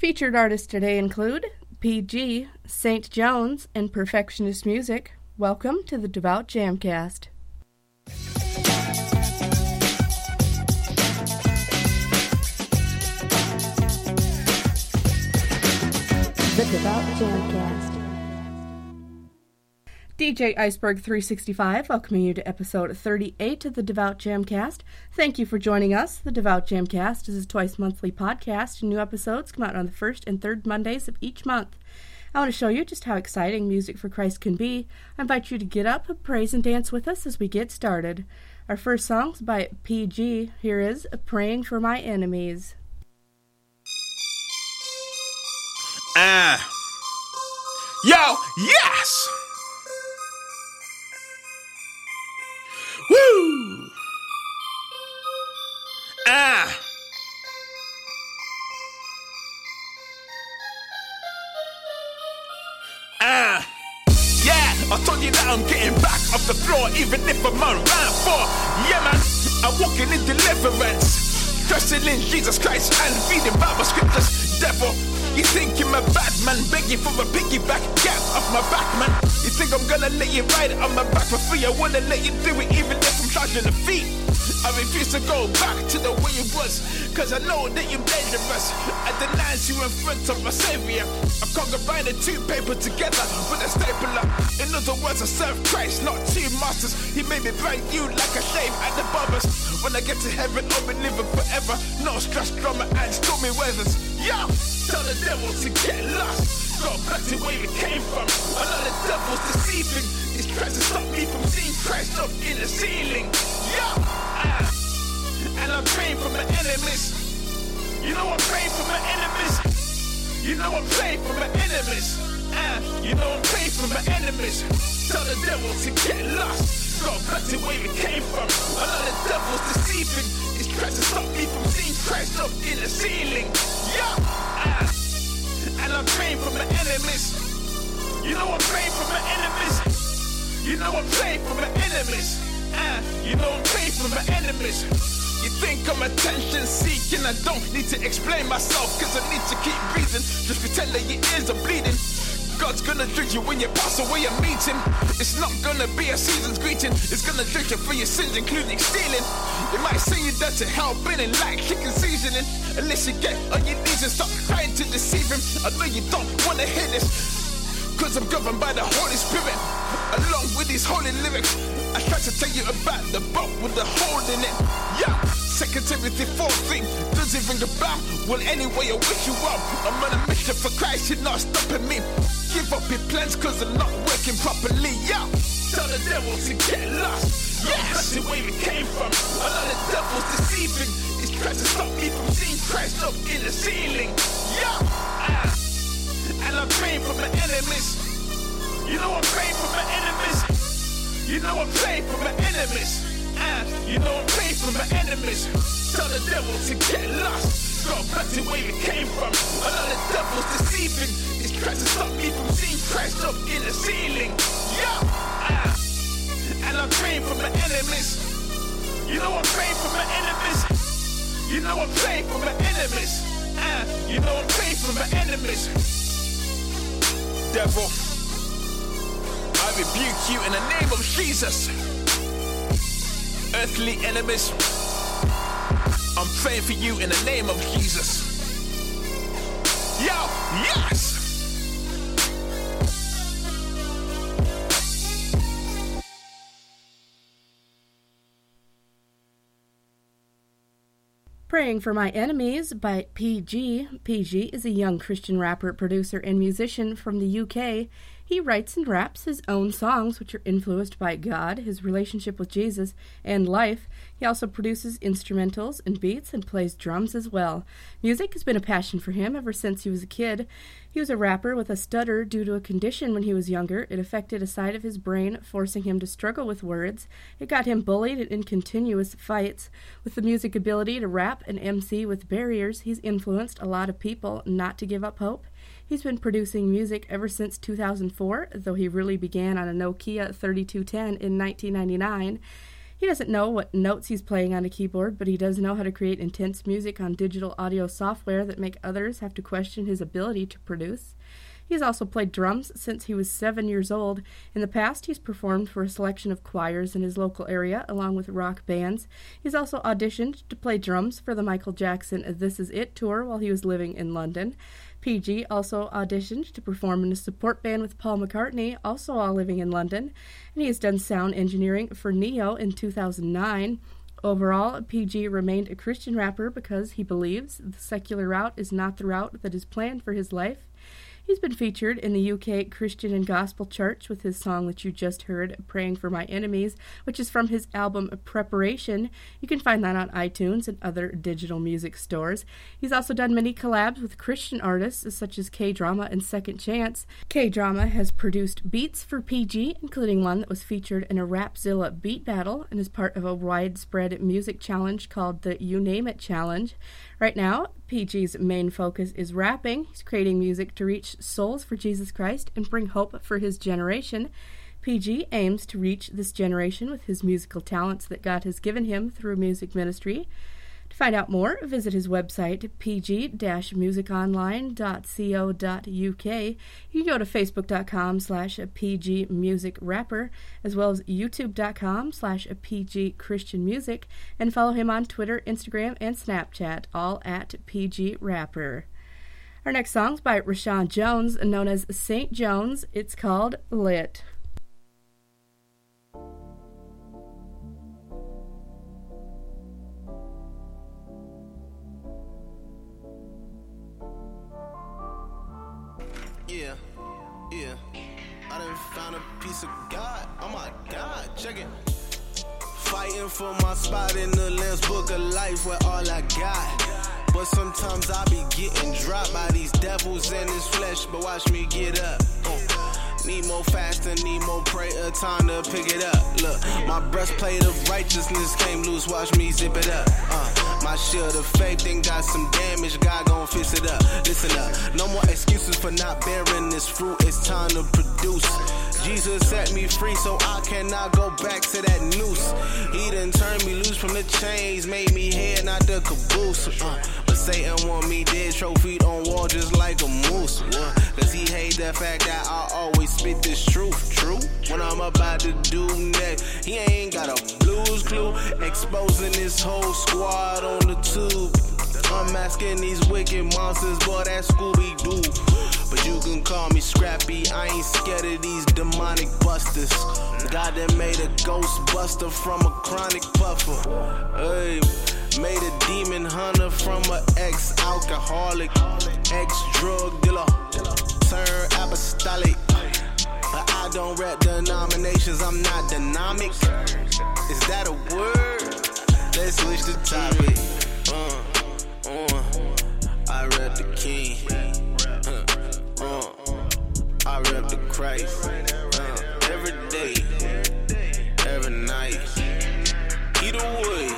Featured artists today include PG, St. Jones, and Perfectionist Music. Welcome to the Devout Jamcast. The Devout Jamcast. DJ Iceberg 365 welcoming you to episode 38 of the Devout Jamcast. Thank you for joining us. The Devout Jamcast is a twice monthly podcast, and new episodes come out on the first and third Mondays of each month. I want to show you just how exciting music for Christ can be. I invite you to get up, praise, and dance with us as we get started. Our first song is by PG. Here is Praying for My Enemies. Ah. Yo, yes! I'm around for. Yeah, man, I'm walking in deliverance. Trusting in Jesus Christ and reading Bible scriptures. Devil, you think you're a bad man, begging for a piggyback. Get off my back, man. You think I'm gonna let you ride on my back for free? I wanna let you do it, even if I'm charging a fee. I refuse to go back to the way it was, cause I know that you're dangerous. I deny you in front of my savior. I can't combine the two paper together with a stapler. In other words, I serve Christ, not two masters. He made me brand new like a slave at the barbers. When I get to heaven, I'll be living forever. No stress, drama, and stormy weathers. Yo, tell the devil to get lost. Go back to where we came from. I know the devil's deceiving. He's trying to stop me from seeing Christ up in the ceiling. Yo, ah. and I'm praying for my enemies. You know I'm praying for my enemies. You know I'm praying for my enemies. Ah, you know I'm praying for my enemies. Tell the devil to get lost. Back to where we came from. I know the devil's deceiving. He's trying to stop me from seeing Christ up in the ceiling. Yeah, ah. and I'm praying for my enemies. You know I'm praying for my enemies. You know I'm praying for my enemies. Ah, you know I'm praying for my enemies. You think I'm attention seeking? I don't need to explain myself, cause I need to keep breathing. Just pretend that your ears are bleeding. God's gonna judge you when you pass away and meet him. It's not gonna be a season's greeting. It's gonna judge you for your sins, including stealing. It might send you down to hell, burning like chicken seasoning. Unless you get on your knees and stop trying to deceive him. I know you don't wanna hear this. Cause I'm governed by the Holy Spirit. Along with these holy lyrics, I try to tell you about the boat with the hole in it. Yeah, Second Timothy 14 does it ring a bell? Well, anyway, I wish you well. I'm on a mission for Christ, you're not stopping me. Give up your plans, cause I'm not working properly. Yeah, tell the devil to get lost. Yeah, that's the way we came from. I know the devil's deceiving. He's trying to stop me from seeing Christ up in the ceiling. Yeah, ah and I'm praying for my enemies. You know I'm praying for my enemies. You know I'm praying for my enemies. And you know I'm praying for my enemies. Tell the devil to get lost. Go back to where we came from. I know the devil's deceiving. Trying to stop me from up in the ceiling. Yeah. Ah. And I'm praying for my enemies. You know I'm praying for my enemies. You know I'm praying for my enemies. Ah. You know I'm praying for my enemies devil. I rebuke you in the name of Jesus. Earthly enemies, I'm praying for you in the name of Jesus. Yo, yes! Praying for My Enemies by PG. PG is a young Christian rapper, producer, and musician from the UK. He writes and raps his own songs, which are influenced by God, his relationship with Jesus, and life. He also produces instrumentals and beats and plays drums as well. Music has been a passion for him ever since he was a kid. He was a rapper with a stutter due to a condition when he was younger. It affected a side of his brain, forcing him to struggle with words. It got him bullied and in continuous fights. With the music ability to rap and MC with barriers, he's influenced a lot of people not to give up hope. He's been producing music ever since 2004, though he really began on a Nokia 3210 in 1999. He doesn't know what notes he's playing on a keyboard, but he does know how to create intense music on digital audio software that make others have to question his ability to produce. He's also played drums since he was seven years old. In the past, he's performed for a selection of choirs in his local area, along with rock bands. He's also auditioned to play drums for the Michael Jackson This Is It tour while he was living in London. PG also auditioned to perform in a support band with Paul McCartney, also while living in London. And he has done sound engineering for Ne-Yo in 2009. Overall, PG remained a Christian rapper because he believes the secular route is not the route that is planned for his life. He's been featured in the UK Christian and Gospel Charts with his song that you just heard, Praying for My Enemies, which is from his album Preparation. You can find that on iTunes and other digital music stores. He's also done many collabs with Christian artists such as K Drama and Second Chance. K Drama has produced beats for PG, including one that was featured in a Rapzilla beat battle and is part of a widespread music challenge called the You Name It Challenge. Right now, PG's main focus is rapping. He's creating music to reach souls for Jesus Christ and bring hope for his generation. PG aims to reach this generation with his musical talents that God has given him through music ministry. Find out more, visit his website, pg-musiconline.co.uk. You can go to facebook.com slash pgmusicrapper, as well as youtube.com slash pgchristianmusic, and follow him on Twitter, Instagram, and Snapchat, all at pgrapper. Our next song's by Rashawn Jones, known as St. Jones. It's called Lit. Found a piece of God. Oh my God, check it. Fighting for my spot in the Lamb's Book of Life where all I got. But sometimes I be getting dropped by these devils in this flesh. But watch me get up. Uh. Need more faster, need more prayer, time to pick it up. Look, my breastplate of righteousness came loose, watch me zip it up. Uh, my shield of faith then got some damage, God gon' fix it up. Listen up, no more excuses for not bearing this fruit, it's time to produce. Jesus set me free, so I cannot go back to that noose. He done turned me loose from the chains, made me head, not the caboose. Uh, Satan want me dead, trophied on wall just like a moose. Uh, Cause he hate the fact that I always spit this truth. True, what I'm about to do next, he ain't got a blues clue. Exposing this whole squad on the tube. I'm Unmasking these wicked monsters, boy, that's Scooby Doo. But you can call me Scrappy, I ain't scared of these demonic busters. God that made a ghost buster from a chronic puffer. Hey, made a demon hunter from a ex alcoholic, ex drug dealer, turn apostolic. But I don't rep denominations, I'm not dynamic. Is that a word? Let's switch the topic. Uh. Uh, I rep the king. Uh, uh, I rep the Christ. Uh, every day, every night. Either way,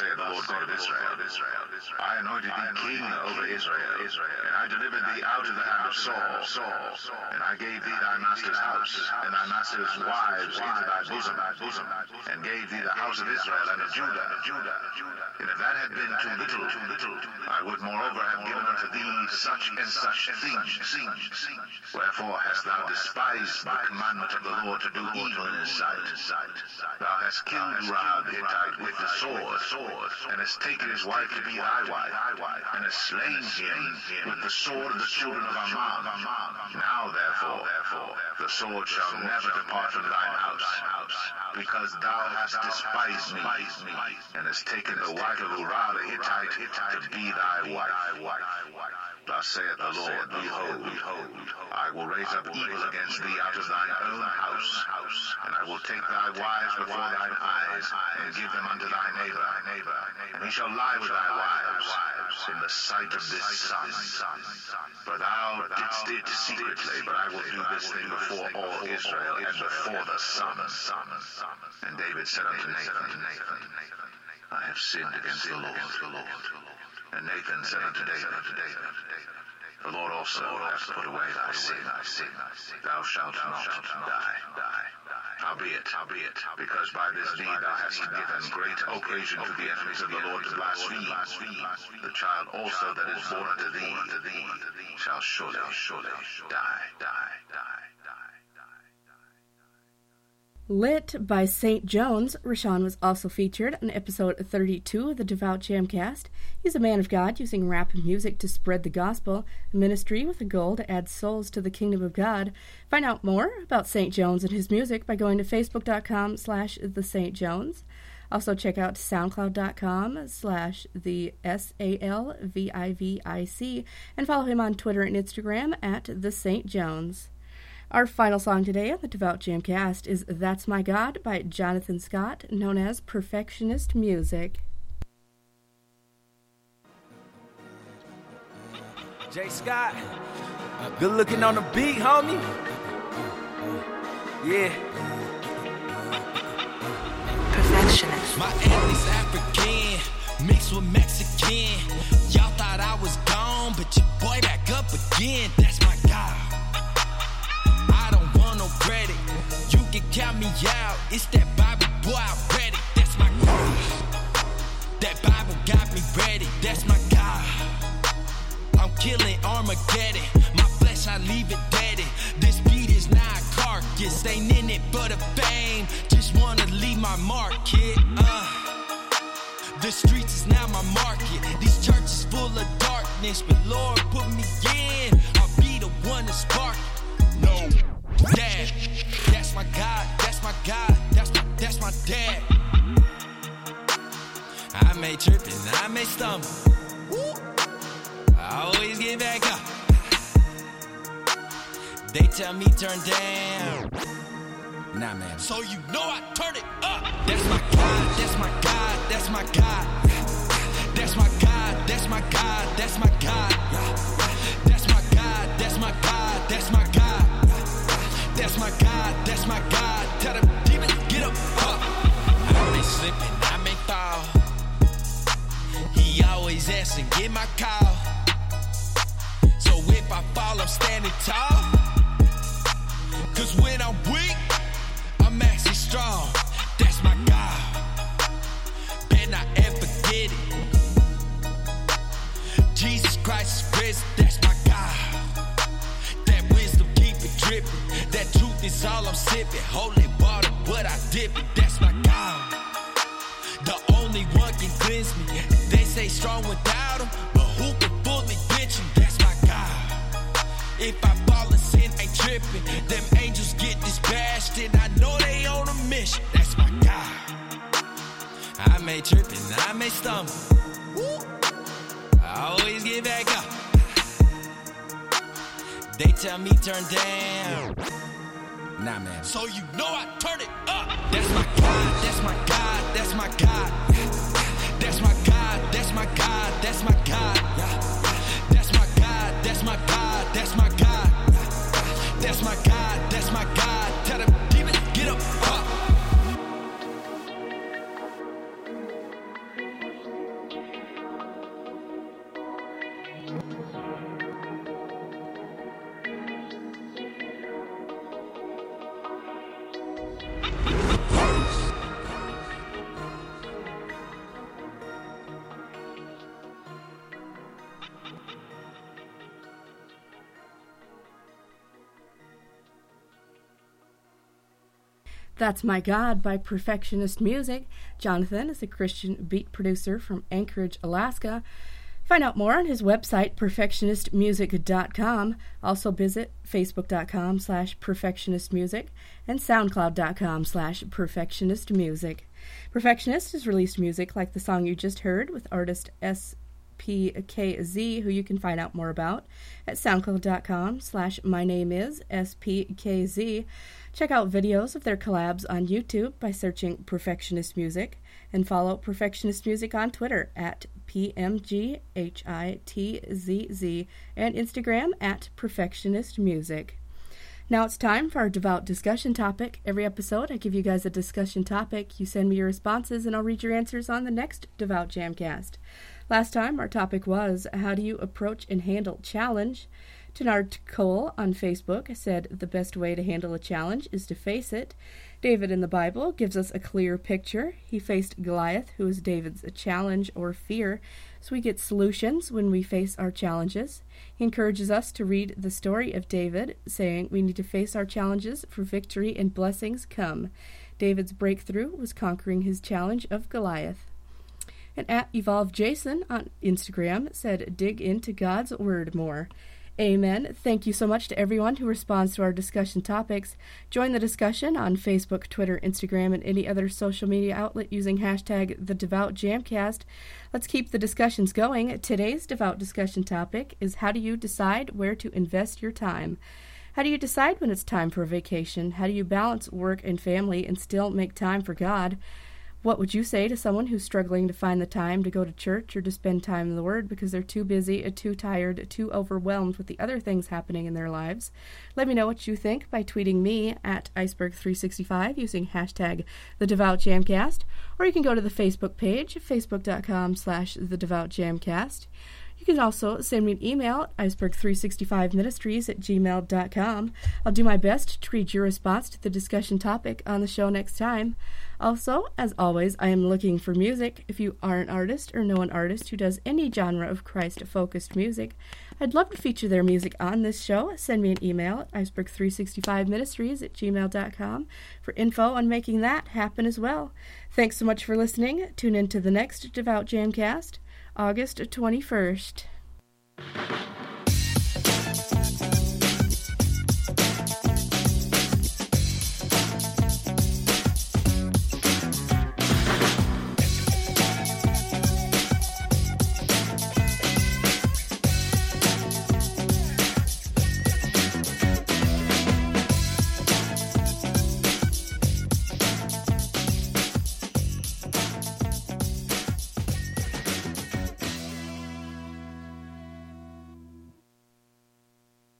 say that. Israel, Israel. I anointed thee king over Israel, Israel, and I delivered thee out of the hand of Saul, Saul, and I gave thee thy master's house, and thy master's wives into thy bosom, and gave thee the house of Israel and of Judah. And if that had been too little, too little, I would moreover have given unto thee such and such things. Wherefore hast thou despised the commandment of the Lord to do evil in his sight? Thou hast killed the Hittite with the sword, and hast taken his wife to be thy wife, and has slain him with the sword of the children of Ammon. Now therefore, the sword shall never depart from thine house, because thou hast despised me, and hast taken the wife of Uriah the Hittite to be thy wife. Thus saith the Lord, Behold, I will raise up evil against thee out of thine own house, and I will take thy wives before thine eyes, and give them unto thy neighbor, and he shall lie with thy wives in the sight of this sun. For thou didst it secretly, but I will do this thing before all Israel and before the sun. And David said unto Nathan, I have sinned against the Lord. And Nathan said unto David, The Lord also hath put away thy sin. Thou shalt not die. Howbeit, howbeit, because by this deed thou hast given great occasion to the enemies of the Lord to blaspheme, the child also that is born unto thee shall surely, surely die, die, die. Lit by St. Jones, Rashawn was also featured on episode 32 of the Devout Jamcast. He's a man of God using rap music to spread the gospel, a ministry with a goal to add souls to the kingdom of God. Find out more about St. Jones and his music by going to facebook.com slash the St. Jones. Also check out soundcloud.com slash the S-A-L-V-I-V-I-C and follow him on Twitter and Instagram at the St. Jones. Our final song today on the Devout Jamcast is That's My God by Jonathan Scott, known as Perfectionist Music. Jay Scott, good looking on the beat, homie. Yeah. Perfectionist. My Emily's African, mixed with Mexican. Y'all thought I was gone, but your boy back up again. That's my guy. Credit. You can count me out. It's that Bible boy, I. That's my God. That Bible got me ready. That's my God. I'm killing Armageddon. My flesh, I leave it dead. This beat is not a carcass. Ain't in it for the fame. Just wanna leave my mark, kid. Uh. The streets is now my market. These churches full of darkness, but Lord put me in. I'll be the one to spark. No, dad. That's my God, that's my God, that's my, that's my dad. I may trip and I may stumble. I always get back up. They tell me turn down. Nah, man. So you know I turn it up. That's my God, that's my God, that's my God. That's my God, that's my God, that's my God. That's my God, that's my God, that's my that's my God. That's my God. Tell them demon get up. up. I may slip and I may fall. He always asks and get my call. So if I fall, I'm standing tall. Cause when I'm weak, I'm actually strong. That's my God. Sipping. Holy water, what I dip it. That's my God. The only one can cleanse me. They say strong without him, but who can fully ditch him? That's my God. If I fall in sin, ain't tripping. Them angels get dispatched, and I know they on a mission. That's my God. I may trip and I may stumble. I always get back up. They tell me turn down. Nah, man. So you know I turn it up. That's my God. That's my God. That's my God. That's my God. That's my God. That's my God. That's That's My God by Perfectionist Music. Jonathan is a Christian beat producer from Anchorage, Alaska. Find out more on his website, perfectionistmusic.com. Also visit facebook.com slash perfectionistmusic and soundcloud.com slash perfectionistmusic. Perfectionist has released music like the song you just heard with artist SPKZ, who you can find out more about at soundcloud.com slash my name is SPKZ. Check out videos of their collabs on YouTube by searching Perfectionist Music and follow Perfectionist Music on Twitter at PMGHITZZ and Instagram at Perfectionist Music. Now it's time for our devout discussion topic. Every episode, I give you guys a discussion topic. You send me your responses, and I'll read your answers on the next Devout Jamcast. Last time, our topic was How do you approach and handle challenge? Tenard Cole on Facebook said the best way to handle a challenge is to face it. David in the Bible gives us a clear picture. He faced Goliath, who is David's challenge or fear, so we get solutions when we face our challenges. He encourages us to read the story of David, saying we need to face our challenges for victory and blessings come. David's breakthrough was conquering his challenge of Goliath. And at Evolve Jason on Instagram said, dig into God's Word more. Amen. Thank you so much to everyone who responds to our discussion topics. Join the discussion on Facebook, Twitter, Instagram, and any other social media outlet using hashtag the Devout Jamcast. Let's keep the discussions going. Today's Devout discussion topic is how do you decide where to invest your time? How do you decide when it's time for a vacation? How do you balance work and family and still make time for God? What would you say to someone who's struggling to find the time to go to church or to spend time in the Word because they're too busy, uh, too tired, too overwhelmed with the other things happening in their lives? Let me know what you think by tweeting me at iceberg365 using hashtag the Devout Jamcast, or you can go to the Facebook page, facebook.com slash the Devout Jamcast. You can also send me an email at iceberg365ministries at gmail.com. I'll do my best to read your response to the discussion topic on the show next time. Also, as always, I am looking for music. If you are an artist or know an artist who does any genre of Christ focused music, I'd love to feature their music on this show. Send me an email at iceberg365ministries at gmail.com for info on making that happen as well. Thanks so much for listening. Tune in to the next Devout Jamcast. August 21st.